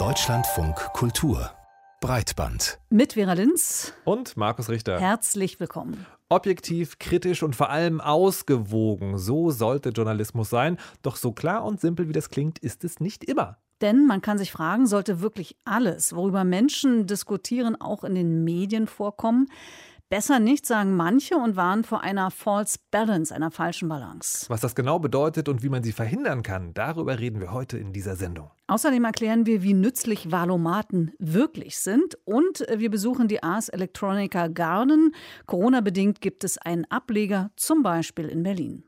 Deutschlandfunk Kultur Breitband. Mit Vera Linz und Markus Richter. Herzlich willkommen. Objektiv, kritisch und vor allem ausgewogen. So sollte Journalismus sein. Doch so klar und simpel wie das klingt, ist es nicht immer. Denn man kann sich fragen, sollte wirklich alles, worüber Menschen diskutieren, auch in den Medien vorkommen? Besser nicht, sagen manche und warnen vor einer False Balance, einer falschen Balance. Was das genau bedeutet und wie man sie verhindern kann, darüber reden wir heute in dieser Sendung. Außerdem erklären wir, wie nützlich Valomaten wirklich sind und wir besuchen die Ars Electronica Garden. Corona-bedingt gibt es einen Ableger, zum Beispiel in Berlin.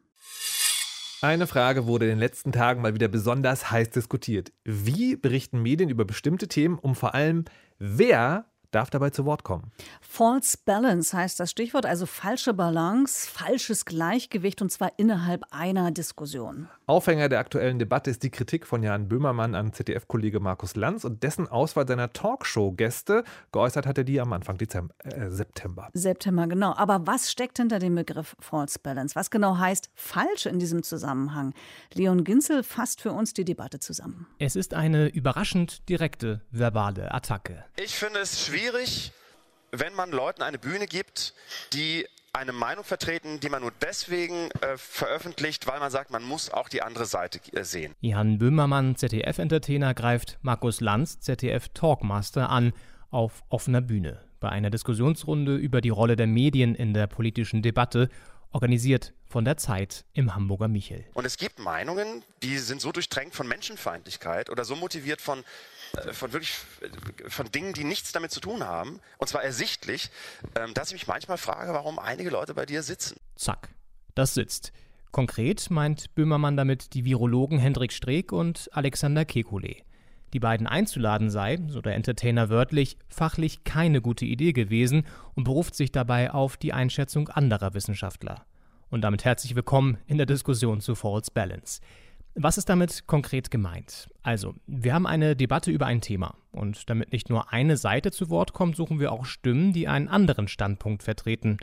Eine Frage wurde in den letzten Tagen mal wieder besonders heiß diskutiert. Wie berichten Medien über bestimmte Themen, um vor allem wer darf dabei zu Wort kommen. False Balance heißt das Stichwort, also falsche Balance, falsches Gleichgewicht und zwar innerhalb einer Diskussion. Aufhänger der aktuellen Debatte ist die Kritik von Jan Böhmermann an ZDF-Kollege Markus Lanz und dessen Auswahl seiner Talkshow-Gäste. Geäußert hat er die am Anfang Dezember, äh, September. September, genau. Aber was steckt hinter dem Begriff False Balance? Was genau heißt falsch in diesem Zusammenhang? Leon Ginzel fasst für uns die Debatte zusammen. Es ist eine überraschend direkte verbale Attacke. Ich finde es schwierig schwierig, wenn man Leuten eine Bühne gibt, die eine Meinung vertreten, die man nur deswegen äh, veröffentlicht, weil man sagt, man muss auch die andere Seite äh, sehen. Jan Böhmermann, ZDF-Entertainer, greift Markus Lanz, ZDF-Talkmaster, an auf offener Bühne bei einer Diskussionsrunde über die Rolle der Medien in der politischen Debatte organisiert von der Zeit im Hamburger Michel. Und es gibt Meinungen, die sind so durchtränkt von Menschenfeindlichkeit oder so motiviert von von wirklich äh, von Dingen, die nichts damit zu tun haben, und zwar ersichtlich, ähm, dass ich mich manchmal frage, warum einige Leute bei dir sitzen. Zack, das sitzt. Konkret meint Böhmermann damit die Virologen Hendrik Streeck und Alexander Kekulé. Die beiden einzuladen sei, so der Entertainer wörtlich, fachlich keine gute Idee gewesen und beruft sich dabei auf die Einschätzung anderer Wissenschaftler. Und damit herzlich willkommen in der Diskussion zu False Balance. Was ist damit konkret gemeint? Also, wir haben eine Debatte über ein Thema und damit nicht nur eine Seite zu Wort kommt, suchen wir auch Stimmen, die einen anderen Standpunkt vertreten.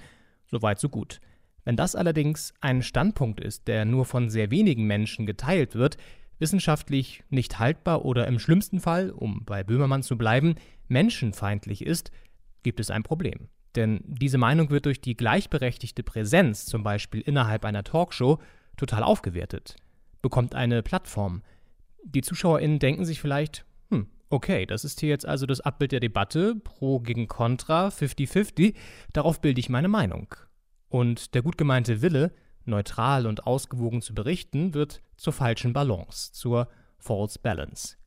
Soweit so gut. Wenn das allerdings ein Standpunkt ist, der nur von sehr wenigen Menschen geteilt wird, wissenschaftlich nicht haltbar oder im schlimmsten Fall, um bei Böhmermann zu bleiben, menschenfeindlich ist, gibt es ein Problem. Denn diese Meinung wird durch die gleichberechtigte Präsenz, zum Beispiel innerhalb einer Talkshow, total aufgewertet bekommt eine Plattform. Die ZuschauerInnen denken sich vielleicht, hm, okay, das ist hier jetzt also das Abbild der Debatte, pro gegen contra, 50-50, darauf bilde ich meine Meinung. Und der gut gemeinte Wille, neutral und ausgewogen zu berichten, wird zur falschen Balance, zur False Balance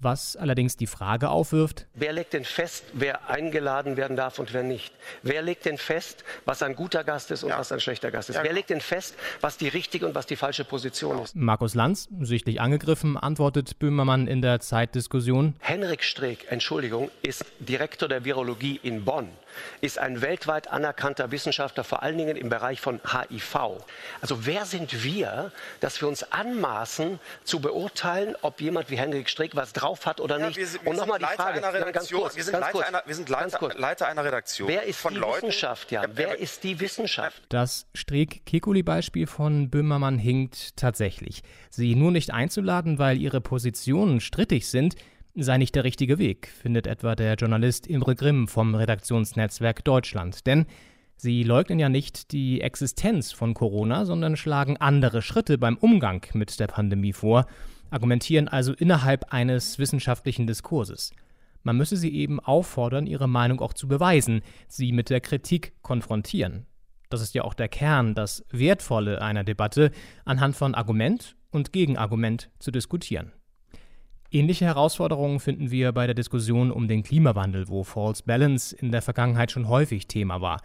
was allerdings die Frage aufwirft, wer legt denn fest, wer eingeladen werden darf und wer nicht? Wer legt denn fest, was ein guter Gast ist und ja. was ein schlechter Gast ist? Ja, wer legt denn fest, was die richtige und was die falsche Position ist? Markus Lanz, sichtlich angegriffen, antwortet Böhmermann in der Zeitdiskussion. Henrik Streeck, Entschuldigung, ist Direktor der Virologie in Bonn ist ein weltweit anerkannter Wissenschaftler, vor allen Dingen im Bereich von HIV. Also wer sind wir, dass wir uns anmaßen zu beurteilen, ob jemand wie Henrik Strick was drauf hat oder nicht? Ja, wir, wir Und nochmal die Frage, ganz kurz, wir sind, ganz Leiter, kurz, einer, wir sind Leiter, Leiter, einer Redaktion. Wer ist von die Leuten, Wissenschaft, ja? Wer ist die Wissenschaft? Das Streeck-Kekuli-Beispiel von Böhmermann hinkt tatsächlich. Sie nur nicht einzuladen, weil ihre Positionen strittig sind, sei nicht der richtige Weg, findet etwa der Journalist Imre Grimm vom Redaktionsnetzwerk Deutschland. Denn sie leugnen ja nicht die Existenz von Corona, sondern schlagen andere Schritte beim Umgang mit der Pandemie vor, argumentieren also innerhalb eines wissenschaftlichen Diskurses. Man müsse sie eben auffordern, ihre Meinung auch zu beweisen, sie mit der Kritik konfrontieren. Das ist ja auch der Kern, das Wertvolle einer Debatte, anhand von Argument und Gegenargument zu diskutieren. Ähnliche Herausforderungen finden wir bei der Diskussion um den Klimawandel, wo False Balance in der Vergangenheit schon häufig Thema war.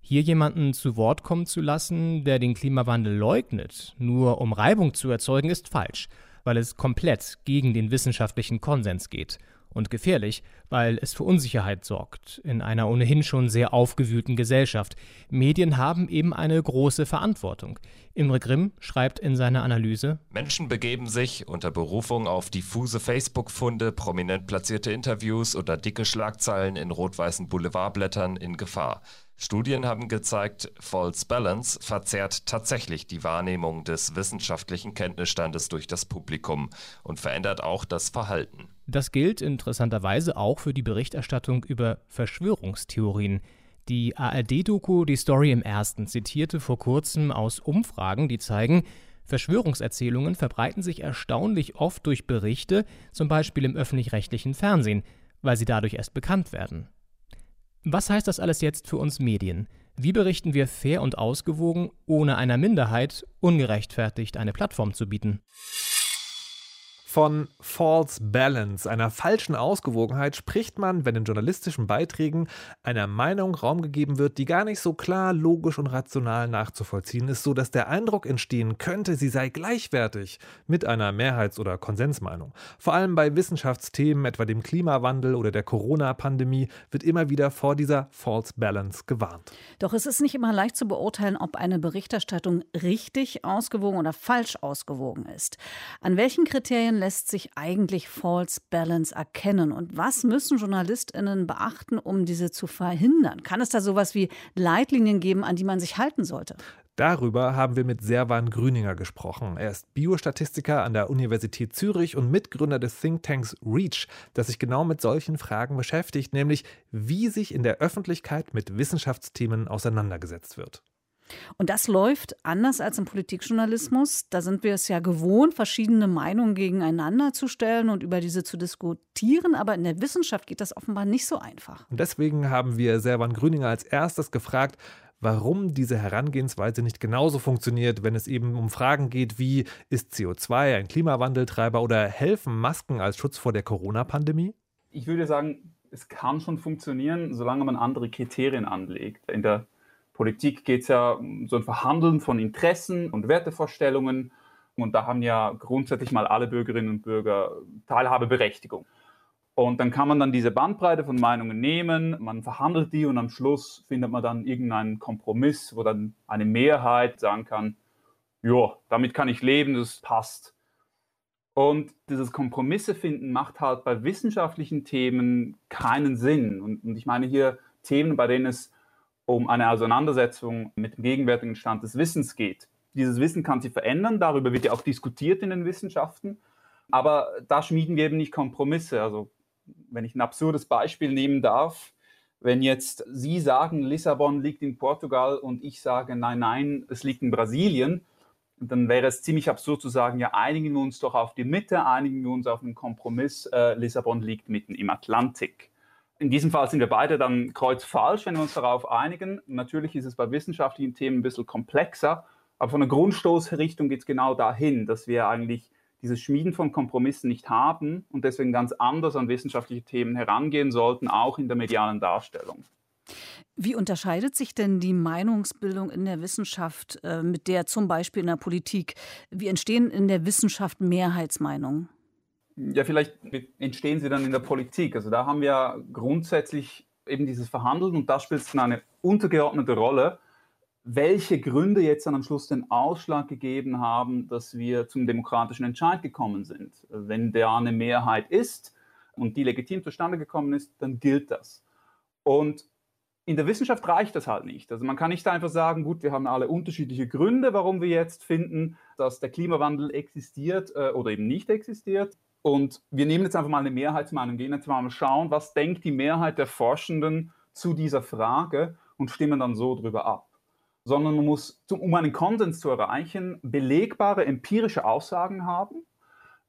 Hier jemanden zu Wort kommen zu lassen, der den Klimawandel leugnet, nur um Reibung zu erzeugen, ist falsch, weil es komplett gegen den wissenschaftlichen Konsens geht. und gefährlich, weil es für Unsicherheit sorgt in einer ohnehin schon sehr aufgewühlten Gesellschaft. Medien haben eben eine große Verantwortung. Imre Grimm schreibt in seiner Analyse: Menschen begeben sich unter Berufung auf diffuse Facebook-Funde, prominent platzierte Interviews oder dicke Schlagzeilen in rot-weißen Boulevardblättern in Gefahr. Studien haben gezeigt, False Balance verzerrt tatsächlich die Wahrnehmung des wissenschaftlichen Kenntnisstandes durch das Publikum und verändert auch das Verhalten. Das gilt interessanterweise auch für die Berichterstattung über Verschwörungstheorien. Die ARD-Doku Die Story im Ersten zitierte vor kurzem aus Umfragen, die zeigen, Verschwörungserzählungen verbreiten sich erstaunlich oft durch Berichte, zum Beispiel im öffentlich-rechtlichen Fernsehen, weil sie dadurch erst bekannt werden. Was heißt das alles jetzt für uns Medien? Wie berichten wir fair und ausgewogen, ohne einer Minderheit ungerechtfertigt eine Plattform zu bieten? Von False Balance, einer falschen Ausgewogenheit, spricht man, wenn in journalistischen Beiträgen einer Meinung Raum gegeben wird, die gar nicht so klar, logisch und rational nachzuvollziehen ist, so dass der Eindruck entstehen könnte, sie sei gleichwertig mit einer Mehrheits- oder Konsensmeinung. Vor allem bei Wissenschaftsthemen, etwa dem Klimawandel oder der Corona-Pandemie, wird immer wieder vor dieser False Balance gewarnt. Doch es ist nicht immer leicht zu beurteilen, ob eine Berichterstattung richtig ausgewogen oder falsch ausgewogen ist. An welchen Kriterien lässt sich eigentlich False Balance erkennen? Und was müssen JournalistInnen beachten, um diese zu verhindern? Kann es da sowas wie Leitlinien geben, an die man sich halten sollte? Darüber haben wir mit Servan Grüninger gesprochen. Er ist Biostatistiker an der Universität Zürich und Mitgründer des Thinktanks REACH, das sich genau mit solchen Fragen beschäftigt, nämlich wie sich in der Öffentlichkeit mit Wissenschaftsthemen auseinandergesetzt wird. Und das läuft anders als im Politikjournalismus. Da sind wir es ja gewohnt, verschiedene Meinungen gegeneinander zu stellen und über diese zu diskutieren. Aber in der Wissenschaft geht das offenbar nicht so einfach. Und deswegen haben wir Servan Grüninger als erstes gefragt, warum diese Herangehensweise nicht genauso funktioniert, wenn es eben um Fragen geht wie, ist CO2 ein Klimawandeltreiber oder helfen Masken als Schutz vor der Corona-Pandemie? Ich würde sagen, es kann schon funktionieren, solange man andere Kriterien anlegt. In der Politik geht es ja um so ein Verhandeln von Interessen und Wertevorstellungen. Und da haben ja grundsätzlich mal alle Bürgerinnen und Bürger Teilhabeberechtigung. Und dann kann man dann diese Bandbreite von Meinungen nehmen, man verhandelt die und am Schluss findet man dann irgendeinen Kompromiss, wo dann eine Mehrheit sagen kann, ja, damit kann ich leben, das passt. Und dieses Kompromisse finden macht halt bei wissenschaftlichen Themen keinen Sinn. Und, und ich meine hier Themen, bei denen es um eine Auseinandersetzung mit dem gegenwärtigen Stand des Wissens geht. Dieses Wissen kann sich verändern, darüber wird ja auch diskutiert in den Wissenschaften, aber da schmieden wir eben nicht Kompromisse. Also wenn ich ein absurdes Beispiel nehmen darf, wenn jetzt Sie sagen, Lissabon liegt in Portugal und ich sage, nein, nein, es liegt in Brasilien, dann wäre es ziemlich absurd zu sagen, ja, einigen wir uns doch auf die Mitte, einigen wir uns auf einen Kompromiss, äh, Lissabon liegt mitten im Atlantik. In diesem Fall sind wir beide dann kreuzfalsch, wenn wir uns darauf einigen. Natürlich ist es bei wissenschaftlichen Themen ein bisschen komplexer, aber von der Grundstoßrichtung geht es genau dahin, dass wir eigentlich dieses Schmieden von Kompromissen nicht haben und deswegen ganz anders an wissenschaftliche Themen herangehen sollten, auch in der medialen Darstellung. Wie unterscheidet sich denn die Meinungsbildung in der Wissenschaft äh, mit der zum Beispiel in der Politik? Wie entstehen in der Wissenschaft Mehrheitsmeinungen? Ja, vielleicht entstehen sie dann in der Politik. Also da haben wir grundsätzlich eben dieses Verhandeln und da spielt es dann eine untergeordnete Rolle, welche Gründe jetzt dann am Schluss den Ausschlag gegeben haben, dass wir zum demokratischen Entscheid gekommen sind. Wenn der eine Mehrheit ist und die legitim zustande gekommen ist, dann gilt das. Und in der Wissenschaft reicht das halt nicht. Also man kann nicht einfach sagen, gut, wir haben alle unterschiedliche Gründe, warum wir jetzt finden, dass der Klimawandel existiert äh, oder eben nicht existiert. Und wir nehmen jetzt einfach mal eine Mehrheitsmeinung, gehen jetzt mal schauen, was denkt die Mehrheit der Forschenden zu dieser Frage und stimmen dann so drüber ab. Sondern man muss, um einen Konsens zu erreichen, belegbare empirische Aussagen haben.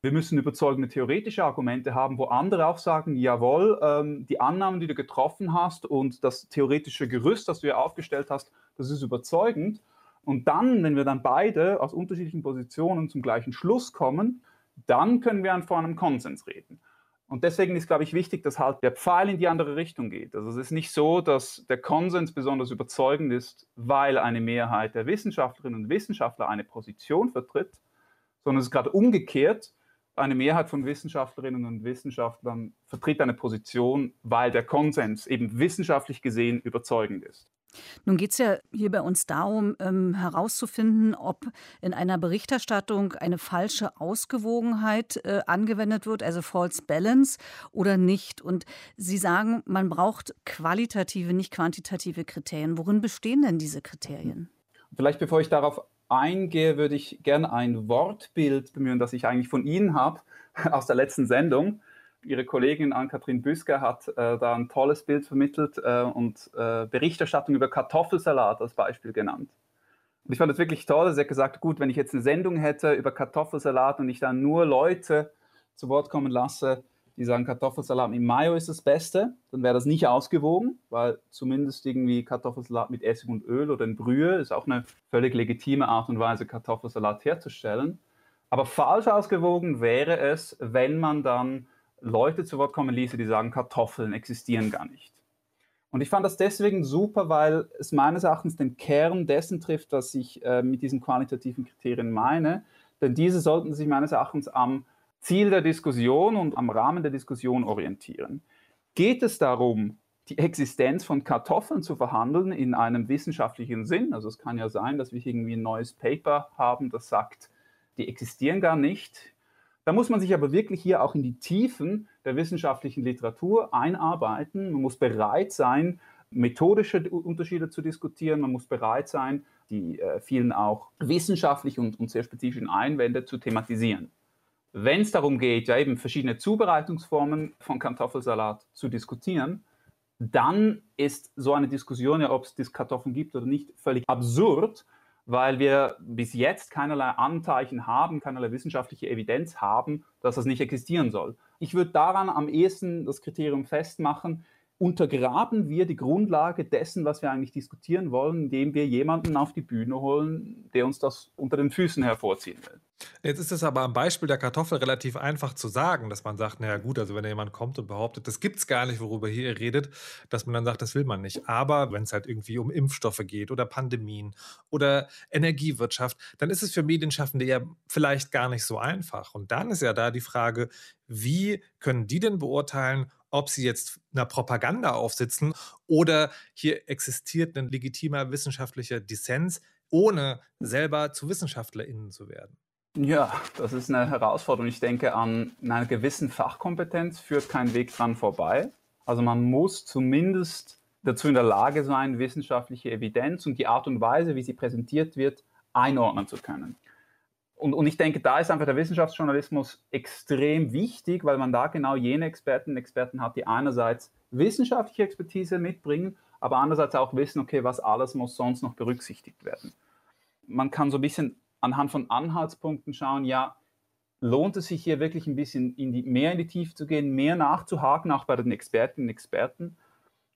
Wir müssen überzeugende theoretische Argumente haben, wo andere auch sagen, jawohl, ähm, die Annahmen, die du getroffen hast und das theoretische Gerüst, das du ja aufgestellt hast, das ist überzeugend. Und dann, wenn wir dann beide aus unterschiedlichen Positionen zum gleichen Schluss kommen, dann können wir von einem Konsens reden. Und deswegen ist, glaube ich, wichtig, dass halt der Pfeil in die andere Richtung geht. Also es ist nicht so, dass der Konsens besonders überzeugend ist, weil eine Mehrheit der Wissenschaftlerinnen und Wissenschaftler eine Position vertritt, sondern es ist gerade umgekehrt. eine Mehrheit von Wissenschaftlerinnen und Wissenschaftlern vertritt eine Position, weil der Konsens eben wissenschaftlich gesehen überzeugend ist. Nun geht es ja hier bei uns darum, ähm, herauszufinden, ob in einer Berichterstattung eine falsche Ausgewogenheit äh, angewendet wird, also False Balance oder nicht. Und Sie sagen, man braucht qualitative, nicht quantitative Kriterien. Worin bestehen denn diese Kriterien? Vielleicht bevor ich darauf eingehe, würde ich gerne ein Wortbild bemühen, das ich eigentlich von Ihnen habe aus der letzten Sendung. Ihre Kollegin Ann-Kathrin Büsker hat äh, da ein tolles Bild vermittelt äh, und äh, Berichterstattung über Kartoffelsalat als Beispiel genannt. Und ich fand das wirklich toll. Sie hat gesagt, gut, wenn ich jetzt eine Sendung hätte über Kartoffelsalat und ich dann nur Leute zu Wort kommen lasse, die sagen, Kartoffelsalat mit Mayo ist das Beste, dann wäre das nicht ausgewogen, weil zumindest irgendwie Kartoffelsalat mit Essig und Öl oder in Brühe ist auch eine völlig legitime Art und Weise, Kartoffelsalat herzustellen. Aber falsch ausgewogen wäre es, wenn man dann Leute zu Wort kommen ließe, die sagen, Kartoffeln existieren gar nicht. Und ich fand das deswegen super, weil es meines Erachtens den Kern dessen trifft, was ich äh, mit diesen qualitativen Kriterien meine. Denn diese sollten sich meines Erachtens am Ziel der Diskussion und am Rahmen der Diskussion orientieren. Geht es darum, die Existenz von Kartoffeln zu verhandeln in einem wissenschaftlichen Sinn? Also es kann ja sein, dass wir irgendwie ein neues Paper haben, das sagt, die existieren gar nicht. Da muss man sich aber wirklich hier auch in die Tiefen der wissenschaftlichen Literatur einarbeiten. Man muss bereit sein, methodische Unterschiede zu diskutieren. Man muss bereit sein, die äh, vielen auch wissenschaftlichen und, und sehr spezifischen Einwände zu thematisieren. Wenn es darum geht, ja eben verschiedene Zubereitungsformen von Kartoffelsalat zu diskutieren, dann ist so eine Diskussion, ja, ob es Kartoffeln gibt oder nicht, völlig absurd, weil wir bis jetzt keinerlei Anzeichen haben, keinerlei wissenschaftliche Evidenz haben, dass das nicht existieren soll. Ich würde daran am ehesten das Kriterium festmachen, untergraben wir die Grundlage dessen, was wir eigentlich diskutieren wollen, indem wir jemanden auf die Bühne holen, der uns das unter den Füßen hervorziehen will. Jetzt ist es aber am Beispiel der Kartoffel relativ einfach zu sagen, dass man sagt, naja gut, also wenn jemand kommt und behauptet, das gibt es gar nicht, worüber hier ihr redet, dass man dann sagt, das will man nicht. Aber wenn es halt irgendwie um Impfstoffe geht oder Pandemien oder Energiewirtschaft, dann ist es für Medienschaffende ja vielleicht gar nicht so einfach. Und dann ist ja da die Frage, wie können die denn beurteilen, ob sie jetzt einer Propaganda aufsitzen oder hier existiert ein legitimer wissenschaftlicher Dissens, ohne selber zu WissenschaftlerInnen zu werden? Ja, das ist eine Herausforderung. Ich denke, an einer gewissen Fachkompetenz führt kein Weg dran vorbei. Also man muss zumindest dazu in der Lage sein, wissenschaftliche Evidenz und die Art und Weise, wie sie präsentiert wird, einordnen zu können und, und ich denke, da ist einfach der Wissenschaftsjournalismus extrem wichtig, weil man da genau jene Experten Experten hat, die einerseits wissenschaftliche Expertise mitbringen, aber andererseits auch wissen, okay, was alles muss sonst noch berücksichtigt werden. Man kann so ein bisschen anhand von Anhaltspunkten schauen, ja, lohnt es sich hier wirklich ein bisschen in die, mehr in die Tiefe zu gehen, mehr nachzuhaken, auch bei den Expertinnen und Experten.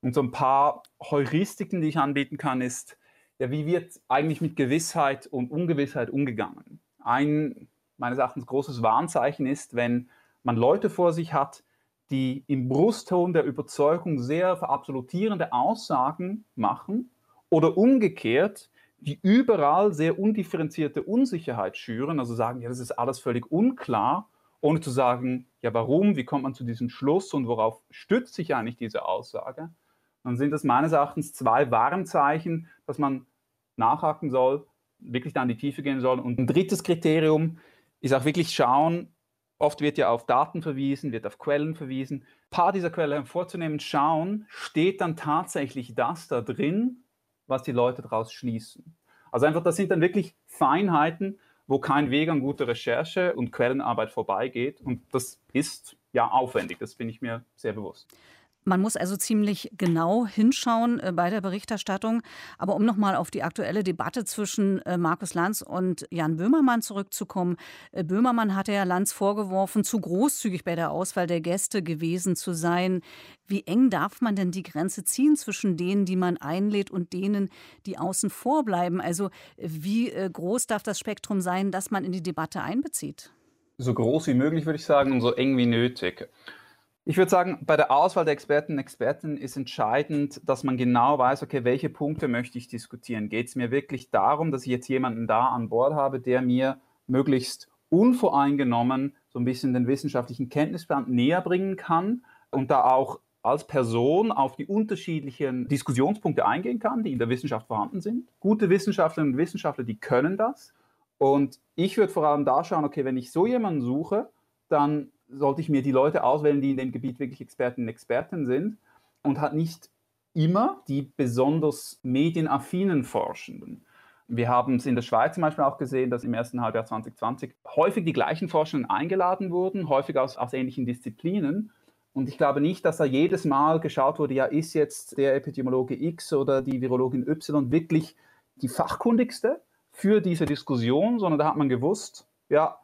Und so ein paar Heuristiken, die ich anbieten kann, ist, ja, wie wird eigentlich mit Gewissheit und Ungewissheit umgegangen? Ein meines Erachtens großes Warnzeichen ist, wenn man Leute vor sich hat, die im Brustton der Überzeugung sehr verabsolutierende Aussagen machen oder umgekehrt, die überall sehr undifferenzierte Unsicherheit schüren, also sagen, ja, das ist alles völlig unklar, ohne zu sagen, ja, warum, wie kommt man zu diesem Schluss und worauf stützt sich eigentlich diese Aussage, dann sind das meines Erachtens zwei Warnzeichen, dass man nachhaken soll, wirklich da in die Tiefe gehen sollen. Und ein drittes Kriterium ist auch wirklich schauen, oft wird ja auf Daten verwiesen, wird auf Quellen verwiesen. Ein paar dieser Quellen hervorzunehmen, schauen, steht dann tatsächlich das da drin, was die Leute daraus schließen. Also einfach, das sind dann wirklich Feinheiten, wo kein Weg an guter Recherche und Quellenarbeit vorbeigeht. Und das ist ja aufwendig, das bin ich mir sehr bewusst. Man muss also ziemlich genau hinschauen äh, bei der Berichterstattung. Aber um nochmal auf die aktuelle Debatte zwischen äh, Markus Lanz und Jan Böhmermann zurückzukommen. Äh, Böhmermann hatte ja Lanz vorgeworfen, zu großzügig bei der Auswahl der Gäste gewesen zu sein. Wie eng darf man denn die Grenze ziehen zwischen denen, die man einlädt und denen, die außen vor bleiben? Also wie groß darf das Spektrum sein, das man in die Debatte einbezieht? So groß wie möglich, würde ich sagen, und so eng wie nötig. Ich würde sagen, bei der Auswahl der Experten und Experten ist entscheidend, dass man genau weiß, okay, welche Punkte möchte ich diskutieren. Geht es mir wirklich darum, dass ich jetzt jemanden da an Bord habe, der mir möglichst unvoreingenommen so ein bisschen den wissenschaftlichen Kenntnisstand näher bringen kann und da auch als Person auf die unterschiedlichen Diskussionspunkte eingehen kann, die in der Wissenschaft vorhanden sind. Gute Wissenschaftlerinnen und Wissenschaftler, die können das. Und ich würde vor allem da schauen, okay, wenn ich so jemanden suche, dann sollte ich mir die Leute auswählen, die in dem Gebiet wirklich Expertinnen und Experten sind und hat nicht immer die besonders medienaffinen Forschenden. Wir haben es in der Schweiz zum Beispiel auch gesehen, dass im ersten Halbjahr 2020 häufig die gleichen Forschenden eingeladen wurden, häufig aus, aus ähnlichen Disziplinen. Und ich glaube nicht, dass da jedes Mal geschaut wurde, ja, ist jetzt der Epidemiologe X oder die Virologin Y wirklich die fachkundigste für diese Diskussion, sondern da hat man gewusst, ja,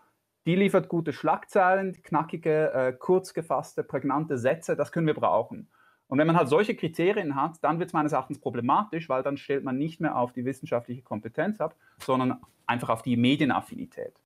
die liefert gute Schlagzeilen, knackige, äh, kurz gefasste, prägnante Sätze, das können wir brauchen. Und wenn man halt solche Kriterien hat, dann wird es meines Erachtens problematisch, weil dann stellt man nicht mehr auf die wissenschaftliche Kompetenz ab, sondern einfach auf die Medienaffinität.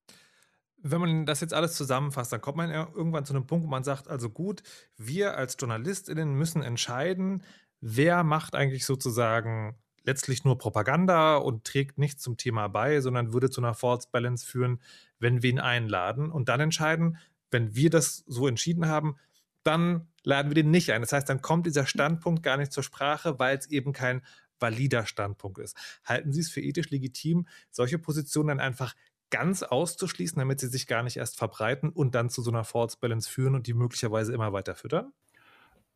Wenn man das jetzt alles zusammenfasst, dann kommt man ja irgendwann zu einem Punkt, wo man sagt, also gut, wir als JournalistInnen müssen entscheiden, wer macht eigentlich sozusagen letztlich nur Propaganda und trägt nichts zum Thema bei, sondern würde zu einer False Balance führen, wenn wir ihn einladen und dann entscheiden, wenn wir das so entschieden haben, dann laden wir den nicht ein. Das heißt, dann kommt dieser Standpunkt gar nicht zur Sprache, weil es eben kein valider Standpunkt ist. Halten Sie es für ethisch legitim, solche Positionen dann einfach ganz auszuschließen, damit sie sich gar nicht erst verbreiten und dann zu so einer False Balance führen und die möglicherweise immer weiter füttern?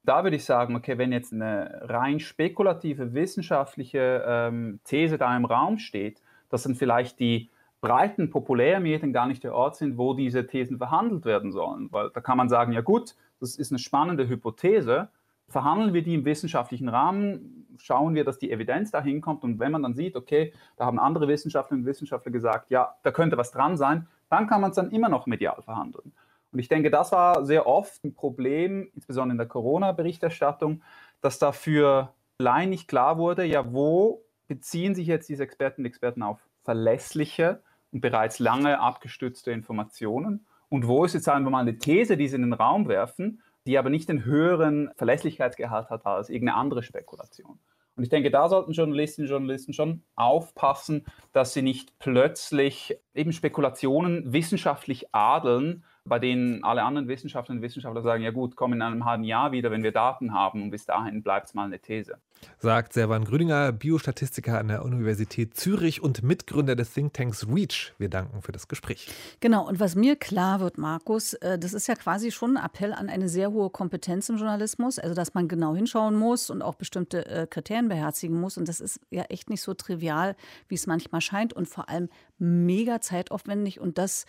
Da würde ich sagen, okay, wenn jetzt eine rein spekulative wissenschaftliche ähm, These da im Raum steht, dass dann vielleicht die breiten Populärmedien gar nicht der Ort sind, wo diese Thesen verhandelt werden sollen. Weil da kann man sagen, ja gut, das ist eine spannende Hypothese. Verhandeln wir die im wissenschaftlichen Rahmen, schauen wir, dass die Evidenz dahin kommt und wenn man dann sieht, okay, da haben andere Wissenschaftlerinnen und Wissenschaftler gesagt, ja, da könnte was dran sein, dann kann man es dann immer noch medial verhandeln. Und ich denke, das war sehr oft ein Problem, insbesondere in der Corona-Berichterstattung, dass dafür allein nicht klar wurde, ja, wo beziehen sich jetzt diese Experten und Experten auf verlässliche und bereits lange abgestützte Informationen und wo ist jetzt einfach mal eine These, die sie in den Raum werfen, die aber nicht den höheren Verlässlichkeitsgehalt hat als irgendeine andere Spekulation. Und ich denke, da sollten Journalistinnen und Journalisten schon aufpassen, dass sie nicht plötzlich eben Spekulationen wissenschaftlich adeln bei denen alle anderen Wissenschaftlerinnen und Wissenschaftler sagen, ja gut, komm in einem halben Jahr wieder, wenn wir Daten haben und bis dahin bleibt es mal eine These. Sagt Servan Grüdinger, Biostatistiker an der Universität Zürich und Mitgründer des Thinktanks REACH. Wir danken für das Gespräch. Genau, und was mir klar wird, Markus, äh, das ist ja quasi schon ein Appell an eine sehr hohe Kompetenz im Journalismus, also dass man genau hinschauen muss und auch bestimmte äh, Kriterien beherzigen muss. Und das ist ja echt nicht so trivial, wie es manchmal scheint und vor allem mega zeitaufwendig und das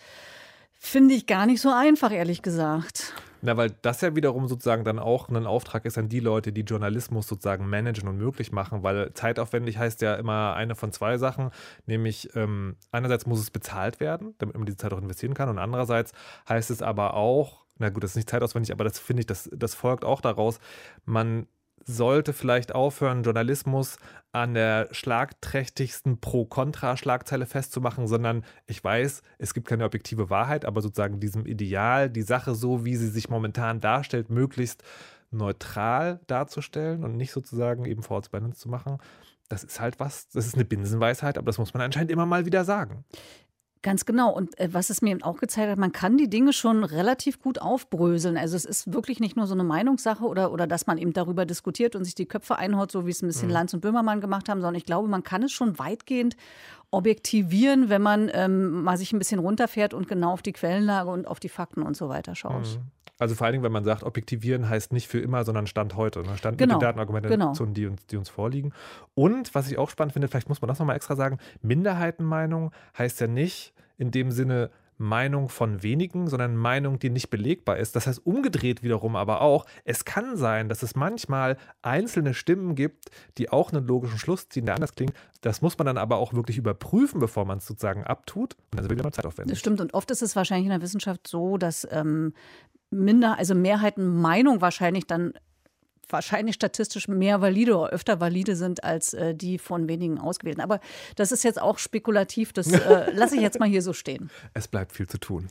Finde ich gar nicht so einfach, ehrlich gesagt. Na, weil das ja wiederum sozusagen dann auch ein Auftrag ist an die Leute, die Journalismus sozusagen managen und möglich machen, weil zeitaufwendig heißt ja immer eine von zwei Sachen, nämlich ähm, einerseits muss es bezahlt werden, damit man diese Zeit auch investieren kann und andererseits heißt es aber auch, na gut, das ist nicht zeitaufwendig, aber das finde ich, das, das folgt auch daraus, man sollte vielleicht aufhören, Journalismus an der schlagträchtigsten Pro-Kontra-Schlagzeile festzumachen, sondern ich weiß, es gibt keine objektive Wahrheit, aber sozusagen diesem Ideal, die Sache so, wie sie sich momentan darstellt, möglichst neutral darzustellen und nicht sozusagen eben Vorurteilsbalance zu machen. Das ist halt was, das ist eine Binsenweisheit, aber das muss man anscheinend immer mal wieder sagen. Ganz genau. Und äh, was es mir eben auch gezeigt hat, man kann die Dinge schon relativ gut aufbröseln. Also es ist wirklich nicht nur so eine Meinungssache oder, oder dass man eben darüber diskutiert und sich die Köpfe einhaut, so wie es ein bisschen mhm. Lanz und Böhmermann gemacht haben, sondern ich glaube, man kann es schon weitgehend objektivieren, wenn man ähm, mal sich ein bisschen runterfährt und genau auf die Quellenlage und auf die Fakten und so weiter schaut. Mhm. Also vor allen Dingen, wenn man sagt, objektivieren heißt nicht für immer, sondern Stand heute. Ne? Stand genau. mit den Datenargumenten, genau. die, uns, die uns vorliegen. Und was ich auch spannend finde, vielleicht muss man das nochmal extra sagen, Minderheitenmeinung heißt ja nicht in dem Sinne Meinung von wenigen, sondern Meinung, die nicht belegbar ist. Das heißt umgedreht wiederum aber auch, es kann sein, dass es manchmal einzelne Stimmen gibt, die auch einen logischen Schluss ziehen, der anders klingt. Das muss man dann aber auch wirklich überprüfen, bevor man es sozusagen abtut. Und dann ist wieder mal Zeitaufwendig. Das stimmt. Und oft ist es wahrscheinlich in der Wissenschaft so, dass ähm, Minder, also Mehrheitenmeinung wahrscheinlich dann wahrscheinlich statistisch mehr valide oder öfter valide sind als äh, die von wenigen Ausgewählten. Aber das ist jetzt auch spekulativ, das äh, lasse ich jetzt mal hier so stehen. Es bleibt viel zu tun.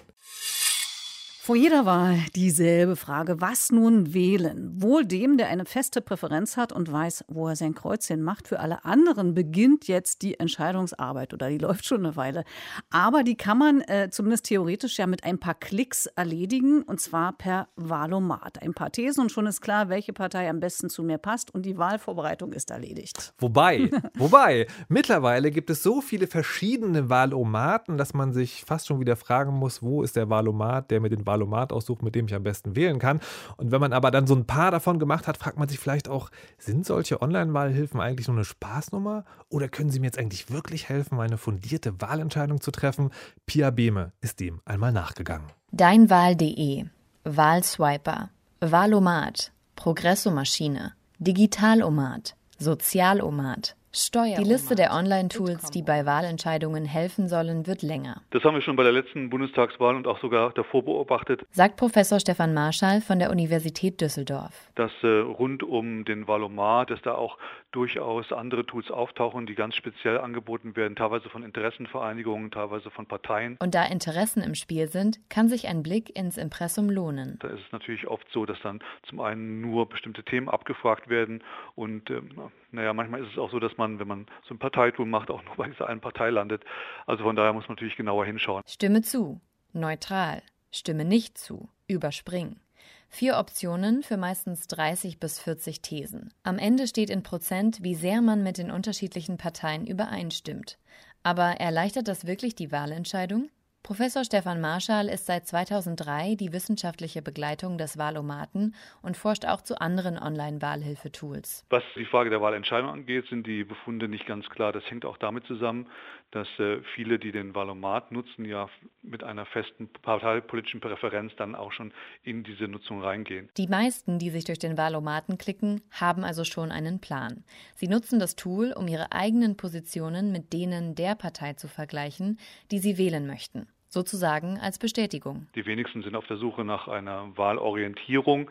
Vor jeder Wahl dieselbe Frage. Was nun wählen? Wohl dem, der eine feste Präferenz hat und weiß, wo er sein Kreuzchen macht. Für alle anderen beginnt jetzt die Entscheidungsarbeit oder die läuft schon eine Weile. Aber die kann man äh, zumindest theoretisch ja mit ein paar Klicks erledigen und zwar per Wahlomat. Ein paar Thesen und schon ist klar, welche Partei am besten zu mir passt und die Wahlvorbereitung ist erledigt. Wobei, wobei, mittlerweile gibt es so viele verschiedene Wahlomaten, dass man sich fast schon wieder fragen muss, wo ist der Wahlomat, der mir den Wahlomat Wahlomat aussucht, mit dem ich am besten wählen kann. Und wenn man aber dann so ein paar davon gemacht hat, fragt man sich vielleicht auch, sind solche Online-Wahlhilfen eigentlich nur eine Spaßnummer oder können sie mir jetzt eigentlich wirklich helfen, eine fundierte Wahlentscheidung zu treffen? Pia Behme ist dem einmal nachgegangen. Deinwahl.de Wahlswiper Wahlomat Progressomaschine Digitalomat Sozialomat. Die Liste der Online-Tools, die bei Wahlentscheidungen helfen sollen, wird länger. Das haben wir schon bei der letzten Bundestagswahl und auch sogar davor beobachtet. Sagt Professor Stefan Marschall von der Universität Düsseldorf. Dass äh, rund um den Wahlomat, dass da auch durchaus andere Tools auftauchen, die ganz speziell angeboten werden, teilweise von Interessenvereinigungen, teilweise von Parteien. Und da Interessen im Spiel sind, kann sich ein Blick ins Impressum lohnen. Da ist es natürlich oft so, dass dann zum einen nur bestimmte Themen abgefragt werden und ähm, naja, manchmal ist es auch so, dass man, wenn man so ein Parteitool macht, auch nur bei dieser einen Partei landet. Also von daher muss man natürlich genauer hinschauen. Stimme zu, neutral, stimme nicht zu, überspringen. Vier Optionen für meistens 30 bis 40 Thesen. Am Ende steht in Prozent, wie sehr man mit den unterschiedlichen Parteien übereinstimmt. Aber erleichtert das wirklich die Wahlentscheidung? Professor Stefan Marschall ist seit 2003 die wissenschaftliche Begleitung des Wahlomaten und forscht auch zu anderen Online-Wahlhilfetools. Was die Frage der Wahlentscheidung angeht, sind die Befunde nicht ganz klar. Das hängt auch damit zusammen, dass äh, viele, die den Wahlomat nutzen, ja mit einer festen parteipolitischen Präferenz dann auch schon in diese Nutzung reingehen. Die meisten, die sich durch den Wahlomaten klicken, haben also schon einen Plan. Sie nutzen das Tool, um ihre eigenen Positionen mit denen der Partei zu vergleichen, die sie wählen möchten sozusagen als Bestätigung. Die wenigsten sind auf der Suche nach einer Wahlorientierung.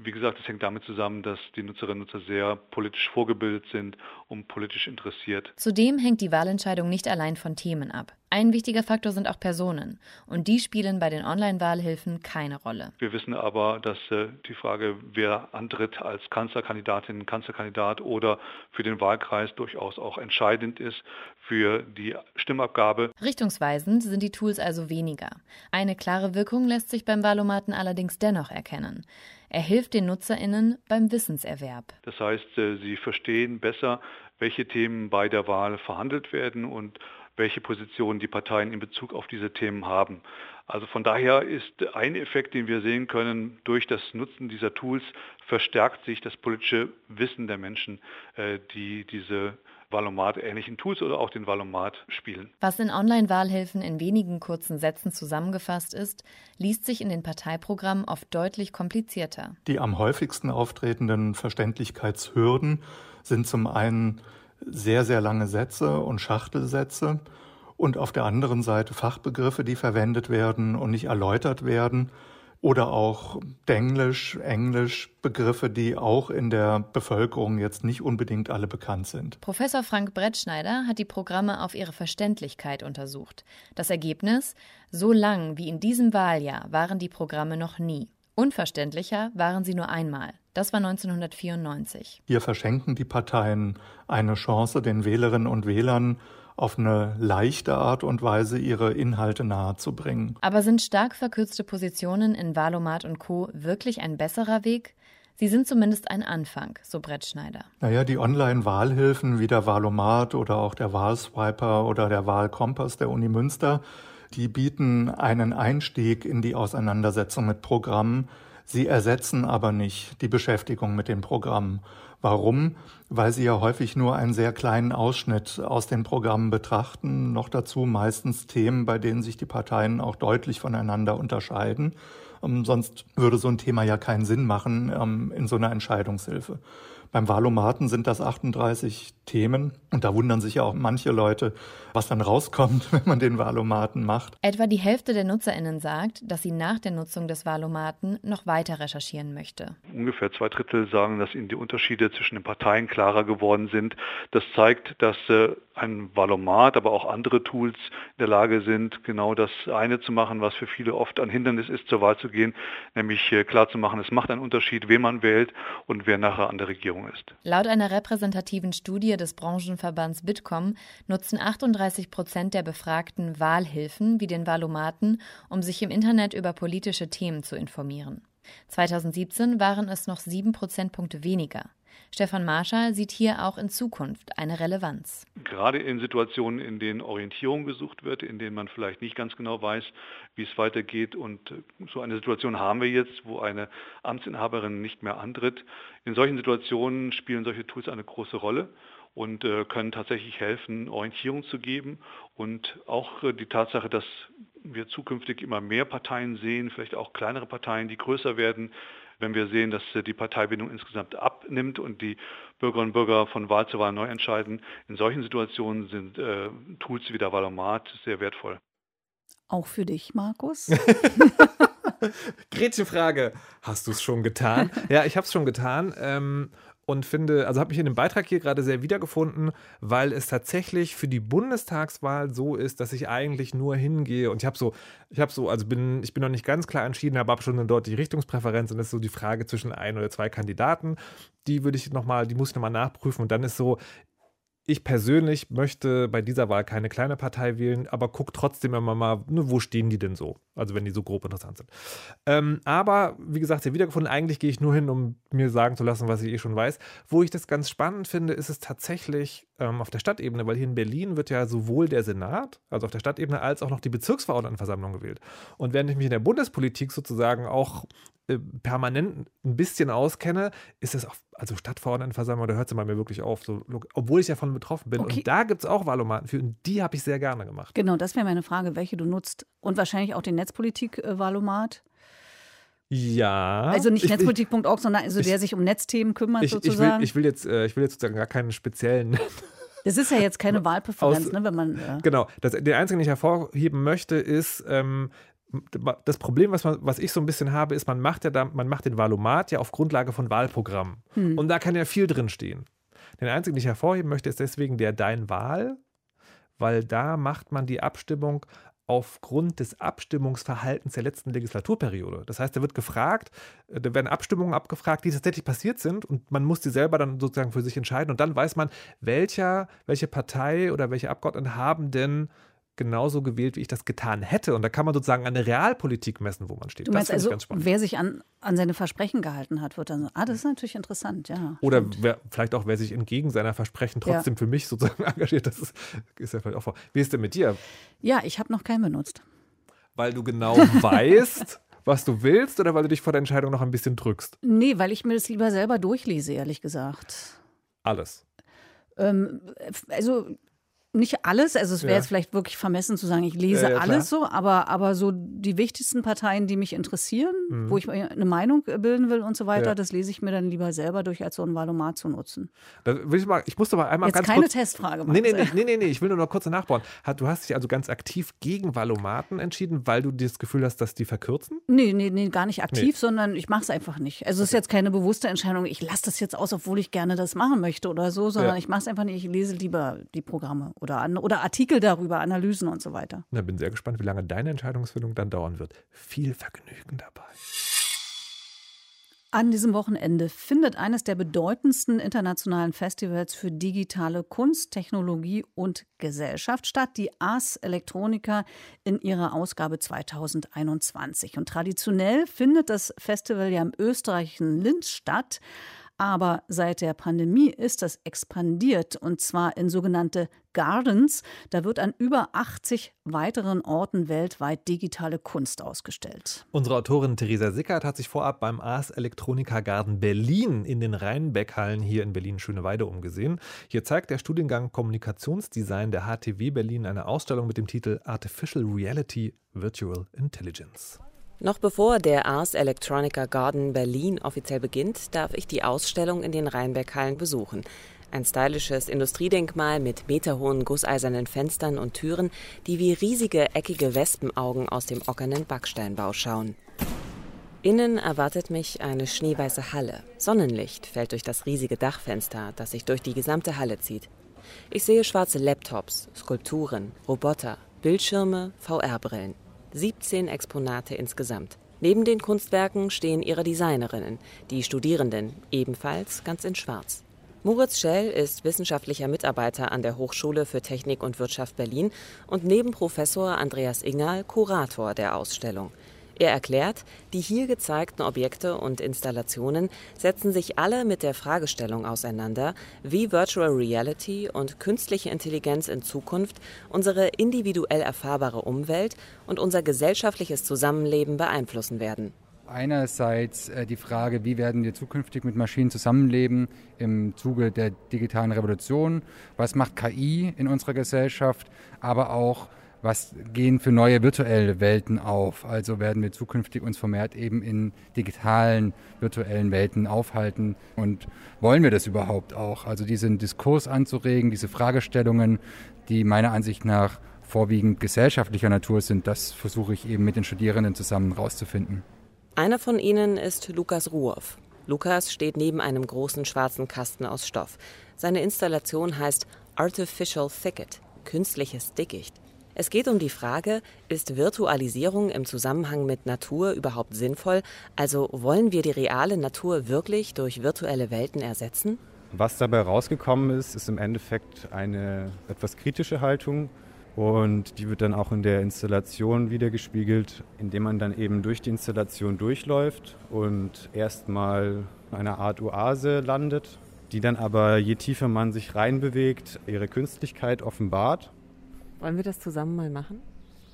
Wie gesagt, es hängt damit zusammen, dass die Nutzerinnen und Nutzer sehr politisch vorgebildet sind und politisch interessiert. Zudem hängt die Wahlentscheidung nicht allein von Themen ab. Ein wichtiger Faktor sind auch Personen. Und die spielen bei den Online-Wahlhilfen keine Rolle. Wir wissen aber, dass äh, die Frage, wer antritt als Kanzlerkandidatin, Kanzlerkandidat oder für den Wahlkreis durchaus auch entscheidend ist für die Stimmabgabe. Richtungsweisend sind die Tools also weniger. Eine klare Wirkung lässt sich beim Wahlomaten allerdings dennoch erkennen. Er hilft den NutzerInnen beim Wissenserwerb. Das heißt, äh, sie verstehen besser, welche Themen bei der Wahl verhandelt werden und welche Positionen die Parteien in Bezug auf diese Themen haben. Also von daher ist ein Effekt, den wir sehen können, durch das Nutzen dieser Tools verstärkt sich das politische Wissen der Menschen, äh, die diese Wahlomat-ähnlichen Tools oder auch den Wahlomat spielen. Was in Online-Wahlhilfen in wenigen kurzen Sätzen zusammengefasst ist, liest sich in den Parteiprogrammen oft deutlich komplizierter. Die am häufigsten auftretenden Verständlichkeitshürden sind zum einen sehr, sehr lange Sätze und Schachtelsätze und auf der anderen Seite Fachbegriffe, die verwendet werden und nicht erläutert werden oder auch Denglisch, Englisch, Begriffe, die auch in der Bevölkerung jetzt nicht unbedingt alle bekannt sind. Professor Frank Brettschneider hat die Programme auf ihre Verständlichkeit untersucht. Das Ergebnis? So lang wie in diesem Wahljahr waren die Programme noch nie. Unverständlicher waren sie nur einmal. Das war 1994. Hier verschenken die Parteien eine Chance, den Wählerinnen und Wählern auf eine leichte Art und Weise ihre Inhalte nahezubringen. Aber sind stark verkürzte Positionen in Wahlomat und Co. wirklich ein besserer Weg? Sie sind zumindest ein Anfang, so Brett Schneider. Naja, die Online-Wahlhilfen wie der Wahlomat oder auch der Wahlswiper oder der Wahlkompass der Uni Münster, die bieten einen Einstieg in die Auseinandersetzung mit Programmen. Sie ersetzen aber nicht die Beschäftigung mit den Programmen. Warum? Weil sie ja häufig nur einen sehr kleinen Ausschnitt aus den Programmen betrachten, noch dazu meistens Themen, bei denen sich die Parteien auch deutlich voneinander unterscheiden. Ähm, sonst würde so ein Thema ja keinen Sinn machen ähm, in so einer Entscheidungshilfe. Beim Wahlomaten sind das 38 Themen und da wundern sich ja auch manche Leute, was dann rauskommt, wenn man den Wahlomaten macht. Etwa die Hälfte der NutzerInnen sagt, dass sie nach der Nutzung des Wahlomaten noch weiter recherchieren möchte. Ungefähr zwei Drittel sagen, dass ihnen die Unterschiede zwischen den Parteien klarer geworden sind. Das zeigt, dass äh, ein Valomat, aber auch andere Tools in der Lage sind, genau das eine zu machen, was für viele oft ein Hindernis ist, zur Wahl zu gehen, nämlich äh, klarzumachen, es macht einen Unterschied, wen man wählt und wer nachher an der Regierung ist. Laut einer repräsentativen Studie des Branchenverbands Bitkom nutzen 38 Prozent der Befragten Wahlhilfen wie den Valomaten, um sich im Internet über politische Themen zu informieren. 2017 waren es noch sieben Prozentpunkte weniger. Stefan Marschall sieht hier auch in Zukunft eine Relevanz. Gerade in Situationen, in denen Orientierung gesucht wird, in denen man vielleicht nicht ganz genau weiß, wie es weitergeht. Und so eine Situation haben wir jetzt, wo eine Amtsinhaberin nicht mehr antritt. In solchen Situationen spielen solche Tools eine große Rolle und äh, können tatsächlich helfen, Orientierung zu geben. Und auch äh, die Tatsache, dass wir zukünftig immer mehr Parteien sehen, vielleicht auch kleinere Parteien, die größer werden, wenn wir sehen, dass die Parteibindung insgesamt abnimmt und die Bürgerinnen und Bürger von Wahl zu Wahl neu entscheiden. In solchen Situationen sind äh, Tools wie der Wahlomat sehr wertvoll. Auch für dich, Markus? Gretchenfrage. Hast du es schon getan? ja, ich habe es schon getan. Ähm, und finde, also habe mich in dem Beitrag hier gerade sehr wiedergefunden, weil es tatsächlich für die Bundestagswahl so ist, dass ich eigentlich nur hingehe und ich habe so, ich habe so, also bin, ich bin noch nicht ganz klar entschieden, aber habe schon eine deutliche Richtungspräferenz und das ist so die Frage zwischen ein oder zwei Kandidaten. Die würde ich nochmal, die muss ich nochmal nachprüfen und dann ist so, ich persönlich möchte bei dieser Wahl keine kleine Partei wählen, aber gucke trotzdem immer mal, ne, wo stehen die denn so? Also wenn die so grob interessant sind. Ähm, aber wie gesagt, sehr wiedergefunden, eigentlich gehe ich nur hin, um mir sagen zu lassen, was ich eh schon weiß. Wo ich das ganz spannend finde, ist es tatsächlich ähm, auf der Stadtebene, weil hier in Berlin wird ja sowohl der Senat, also auf der Stadtebene, als auch noch die Bezirksverordnetenversammlung gewählt. Und während ich mich in der Bundespolitik sozusagen auch äh, permanent ein bisschen auskenne, ist es auch, also Stadtverordnetenversammlung, da hört es mal mir wirklich auf, so, obwohl ich ja von betroffen bin. Okay. Und da gibt es auch Wahlomaten für und die habe ich sehr gerne gemacht. Genau, das wäre meine Frage, welche du nutzt. Und wahrscheinlich auch den Netzpolitik-Wahlomat. Ja. Also nicht netzpolitik.org, sondern also der sich um Netzthemen kümmert ich, sozusagen. Ich will, ich will, jetzt, äh, ich will jetzt sozusagen gar keinen speziellen. Das ist ja jetzt keine Wahlpräferenz, ne, wenn man. Äh genau. Das, den einzigen, den ich hervorheben möchte, ist, ähm, das Problem, was, man, was ich so ein bisschen habe, ist, man macht ja da, man macht den Wahlomat ja auf Grundlage von Wahlprogrammen. Hm. Und da kann ja viel drin stehen. Den einzigen, den ich hervorheben möchte, ist deswegen der Dein Wahl, weil da macht man die Abstimmung aufgrund des Abstimmungsverhaltens der letzten Legislaturperiode. Das heißt, da wird gefragt, äh, da werden Abstimmungen abgefragt, die tatsächlich passiert sind und man muss die selber dann sozusagen für sich entscheiden und dann weiß man, welcher, welche Partei oder welche Abgeordneten haben denn genauso gewählt, wie ich das getan hätte. Und da kann man sozusagen eine Realpolitik messen, wo man steht. Du meinst also, wer sich an, an seine Versprechen gehalten hat, wird dann so, ah, das ist natürlich interessant, ja. Oder wer, vielleicht auch, wer sich entgegen seiner Versprechen trotzdem ja. für mich sozusagen engagiert, das ist, ist ja vielleicht auch vor. Wie ist denn mit dir? Ja, ich habe noch keinen benutzt. Weil du genau weißt, was du willst oder weil du dich vor der Entscheidung noch ein bisschen drückst? Nee, weil ich mir das lieber selber durchlese, ehrlich gesagt. Alles. Ähm, also nicht alles, also es wäre ja. jetzt vielleicht wirklich vermessen zu sagen, ich lese ja, ja, alles so, aber, aber so die wichtigsten Parteien, die mich interessieren, mhm. wo ich eine Meinung bilden will und so weiter, das lese ich mir dann lieber selber durch, als so ein Valomat zu nutzen. will ich, mal, ich musste mal einmal jetzt ganz keine kurz, Testfrage machen. Nee, nee, nee, nee, nee, ich will nur noch kurz nachbauen. Du hast dich also ganz aktiv gegen Valomaten entschieden, weil du das Gefühl hast, dass die verkürzen? Nee, nee, nee, gar nicht aktiv, nee. sondern ich mache es einfach nicht. Also es ist jetzt keine bewusste Entscheidung, ich lasse das jetzt aus, obwohl ich gerne das machen möchte oder so, sondern ich mache es einfach nicht, ich lese lieber die Programme oder, oder Artikel Artikel darüber, Analysen und so weiter. Na, bin sehr gespannt, wie lange deine Entscheidungsfindung dann dauern wird. Viel Vergnügen dabei. An diesem Wochenende findet eines der bedeutendsten internationalen Festivals für digitale Kunst, Technologie und Gesellschaft statt, die Ars Electronica in ihrer Ausgabe 2021. Und traditionell findet das Festival ja im österreichischen Linz statt. Aber seit der Pandemie ist das expandiert und zwar in sogenannte Gardens. Da wird an über 80 weiteren Orten weltweit digitale Kunst ausgestellt. Unsere Autorin Theresa Sickert hat sich vorab beim Ars Electronica Garden Berlin in den Rheinbeckhallen hier in Berlin-Schöneweide umgesehen. Hier zeigt der Studiengang Kommunikationsdesign der HTW Berlin eine Ausstellung mit dem Titel Artificial Reality Virtual Intelligence. Noch bevor der Ars Electronica Garden Berlin offiziell beginnt, darf ich die Ausstellung in den Rheinberghallen besuchen. Ein stylisches Industriedenkmal mit meterhohen gusseisernen Fenstern und Türen, die wie riesige eckige Wespenaugen aus dem ockernen Backsteinbau schauen. Innen erwartet mich eine schneeweiße Halle. Sonnenlicht fällt durch das riesige Dachfenster, das sich durch die gesamte Halle zieht. Ich sehe schwarze Laptops, Skulpturen, Roboter, Bildschirme, VR-Brillen. 17 Exponate insgesamt. Neben den Kunstwerken stehen ihre Designerinnen, die Studierenden, ebenfalls ganz in Schwarz. Moritz Schell ist wissenschaftlicher Mitarbeiter an der Hochschule für Technik und Wirtschaft Berlin und neben Professor Andreas Ingal Kurator der Ausstellung. Er erklärt, die hier gezeigten Objekte und Installationen setzen sich alle mit der Fragestellung auseinander, wie Virtual Reality und künstliche Intelligenz in Zukunft unsere individuell erfahrbare Umwelt und unser gesellschaftliches Zusammenleben beeinflussen werden. Einerseits äh, die Frage, wie werden wir zukünftig mit Maschinen zusammenleben im Zuge der digitalen Revolution? Was macht KI in unserer Gesellschaft? Aber auch, was gehen für neue virtuelle Welten auf? Also werden wir zukünftig uns vermehrt eben in digitalen, virtuellen Welten aufhalten und wollen wir das überhaupt auch? Also diesen Diskurs anzuregen, diese Fragestellungen, die meiner Ansicht nach vorwiegend gesellschaftlicher Natur sind, das versuche ich eben mit den Studierenden zusammen rauszufinden. Einer von ihnen ist Lukas Ruoff. Lukas steht neben einem großen schwarzen Kasten aus Stoff. Seine Installation heißt Artificial Thicket, künstliches Dickicht. Es geht um die Frage, ist Virtualisierung im Zusammenhang mit Natur überhaupt sinnvoll? Also wollen wir die reale Natur wirklich durch virtuelle Welten ersetzen? Was dabei rausgekommen ist, ist im Endeffekt eine etwas kritische Haltung und die wird dann auch in der Installation wiedergespiegelt, indem man dann eben durch die Installation durchläuft und erstmal eine Art Oase landet, die dann aber, je tiefer man sich reinbewegt, ihre Künstlichkeit offenbart wollen wir das zusammen mal machen?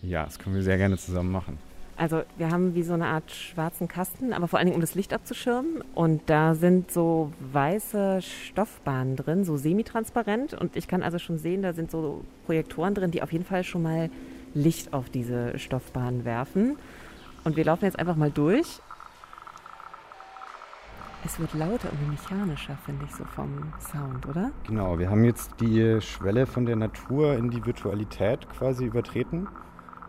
Ja, das können wir sehr gerne zusammen machen. Also wir haben wie so eine Art schwarzen Kasten, aber vor allen Dingen um das Licht abzuschirmen. Und da sind so weiße Stoffbahnen drin, so semitransparent. Und ich kann also schon sehen, da sind so Projektoren drin, die auf jeden Fall schon mal Licht auf diese Stoffbahnen werfen. Und wir laufen jetzt einfach mal durch es wird lauter und mechanischer, finde ich, so vom Sound, oder? Genau, wir haben jetzt die Schwelle von der Natur in die Virtualität quasi übertreten.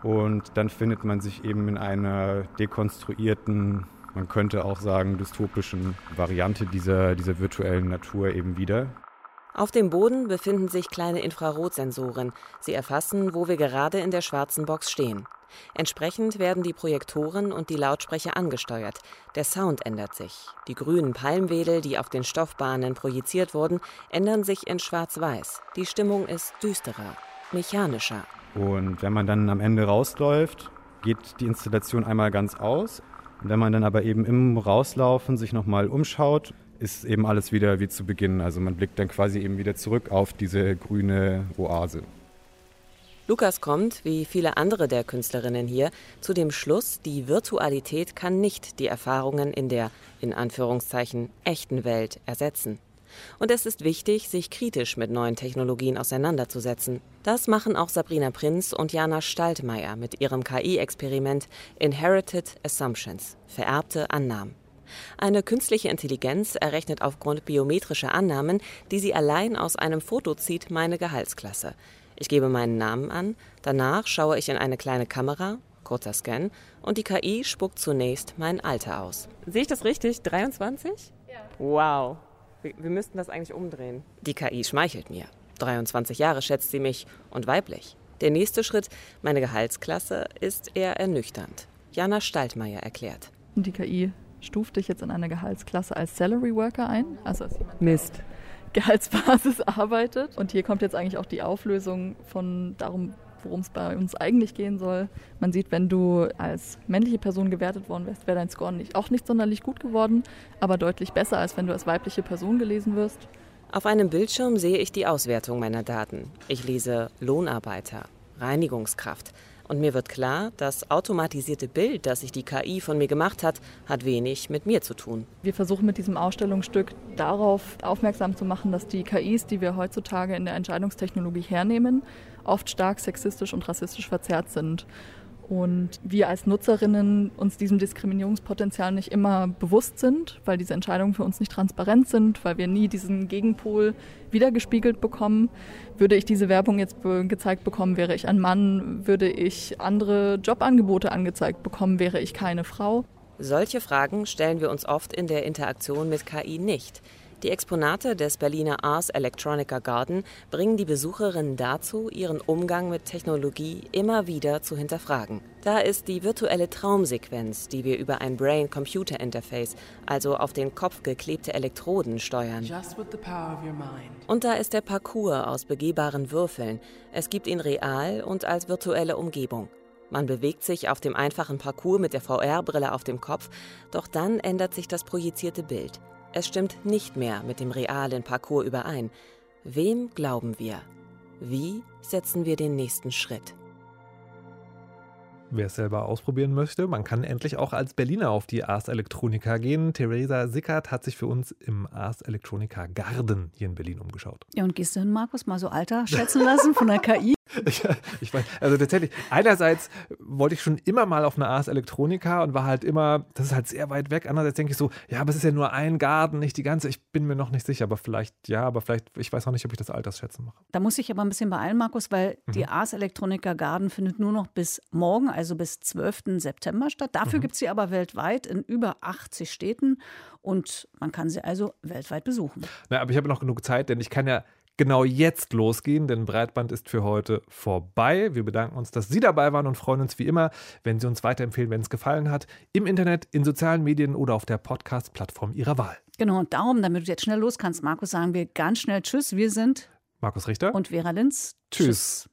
Und dann findet man sich eben in einer dekonstruierten, man könnte auch sagen, dystopischen Variante dieser, dieser virtuellen Natur eben wieder. Auf dem Boden befinden sich kleine Infrarotsensoren. Sie erfassen, wo wir gerade in der schwarzen Box stehen. Entsprechend werden die Projektoren und die Lautsprecher angesteuert. Der Sound ändert sich. Die grünen Palmwedel, die auf den Stoffbahnen projiziert wurden, ändern sich in schwarz-weiß. Die Stimmung ist düsterer, mechanischer. Und wenn man dann am Ende rausläuft, geht die Installation einmal ganz aus. Und wenn man dann aber eben im Rauslaufen sich nochmal umschaut, ist eben alles wieder wie zu Beginn. Also man blickt dann quasi eben wieder zurück auf diese grüne Oase. Lukas kommt, wie viele andere der Künstlerinnen hier, zu dem Schluss, die Virtualität kann nicht die Erfahrungen in der, in Anführungszeichen, echten Welt ersetzen. Und es ist wichtig, sich kritisch mit neuen Technologien auseinanderzusetzen. Das machen auch Sabrina Prinz und Jana Staltmeier mit ihrem KI-Experiment Inherited Assumptions, vererbte Annahmen. Eine künstliche Intelligenz errechnet aufgrund biometrischer Annahmen, die sie allein aus einem Foto zieht, meine Gehaltsklasse. Ich gebe meinen Namen an, danach schaue ich in eine kleine Kamera, kurzer Scan, und die KI spuckt zunächst mein Alter aus. Sehe ich das richtig? 23? Ja. Wow. Wir, wir müssten das eigentlich umdrehen. Die KI schmeichelt mir. 23 Jahre schätzt sie mich und weiblich. Der nächste Schritt, meine Gehaltsklasse, ist eher ernüchternd. Jana Staltmeier erklärt. Die KI stuft dich jetzt in eine Gehaltsklasse als Salary Worker ein. Also als Mist. Gehaltsbasis arbeitet. Und hier kommt jetzt eigentlich auch die Auflösung von darum, worum es bei uns eigentlich gehen soll. Man sieht, wenn du als männliche Person gewertet worden wärst, wäre dein Score nicht, auch nicht sonderlich gut geworden, aber deutlich besser, als wenn du als weibliche Person gelesen wirst. Auf einem Bildschirm sehe ich die Auswertung meiner Daten. Ich lese Lohnarbeiter, Reinigungskraft, und mir wird klar, das automatisierte Bild, das sich die KI von mir gemacht hat, hat wenig mit mir zu tun. Wir versuchen mit diesem Ausstellungsstück darauf aufmerksam zu machen, dass die KIs, die wir heutzutage in der Entscheidungstechnologie hernehmen, oft stark sexistisch und rassistisch verzerrt sind. Und wir als Nutzerinnen uns diesem Diskriminierungspotenzial nicht immer bewusst sind, weil diese Entscheidungen für uns nicht transparent sind, weil wir nie diesen Gegenpol wiedergespiegelt bekommen. Würde ich diese Werbung jetzt gezeigt bekommen, wäre ich ein Mann, würde ich andere Jobangebote angezeigt bekommen, wäre ich keine Frau. Solche Fragen stellen wir uns oft in der Interaktion mit KI nicht. Die Exponate des Berliner Ars Electronica Garden bringen die Besucherinnen dazu, ihren Umgang mit Technologie immer wieder zu hinterfragen. Da ist die virtuelle Traumsequenz, die wir über ein Brain-Computer-Interface, also auf den Kopf geklebte Elektroden, steuern. Und da ist der Parcours aus begehbaren Würfeln. Es gibt ihn real und als virtuelle Umgebung. Man bewegt sich auf dem einfachen Parcours mit der VR-Brille auf dem Kopf, doch dann ändert sich das projizierte Bild. Es stimmt nicht mehr mit dem realen Parcours überein. Wem glauben wir? Wie setzen wir den nächsten Schritt? Wer es selber ausprobieren möchte, man kann endlich auch als Berliner auf die Ars Electronica gehen. Theresa Sickert hat sich für uns im Ars Electronica Garden hier in Berlin umgeschaut. Ja, und gehst du hin, Markus, mal so Alter schätzen lassen von der KI? Ja, ich weiß, also tatsächlich, einerseits wollte ich schon immer mal auf eine Ars Electronica und war halt immer, das ist halt sehr weit weg. Andererseits denke ich so, ja, aber es ist ja nur ein Garten, nicht die ganze. Ich bin mir noch nicht sicher, aber vielleicht, ja, aber vielleicht, ich weiß auch nicht, ob ich das Altersschätzen mache. Da muss ich aber ein bisschen beeilen, Markus, weil mhm. die Ars Electronica Garden findet nur noch bis morgen, also bis 12. September statt. Dafür mhm. gibt es sie aber weltweit in über 80 Städten und man kann sie also weltweit besuchen. Na, aber ich habe noch genug Zeit, denn ich kann ja genau jetzt losgehen, denn Breitband ist für heute vorbei. Wir bedanken uns, dass Sie dabei waren und freuen uns wie immer, wenn Sie uns weiterempfehlen, wenn es gefallen hat, im Internet, in sozialen Medien oder auf der Podcast-Plattform Ihrer Wahl. Genau, und darum, damit du jetzt schnell los kannst, Markus, sagen wir ganz schnell Tschüss. Wir sind Markus Richter und Vera Linz. Tschüss. Tschüss.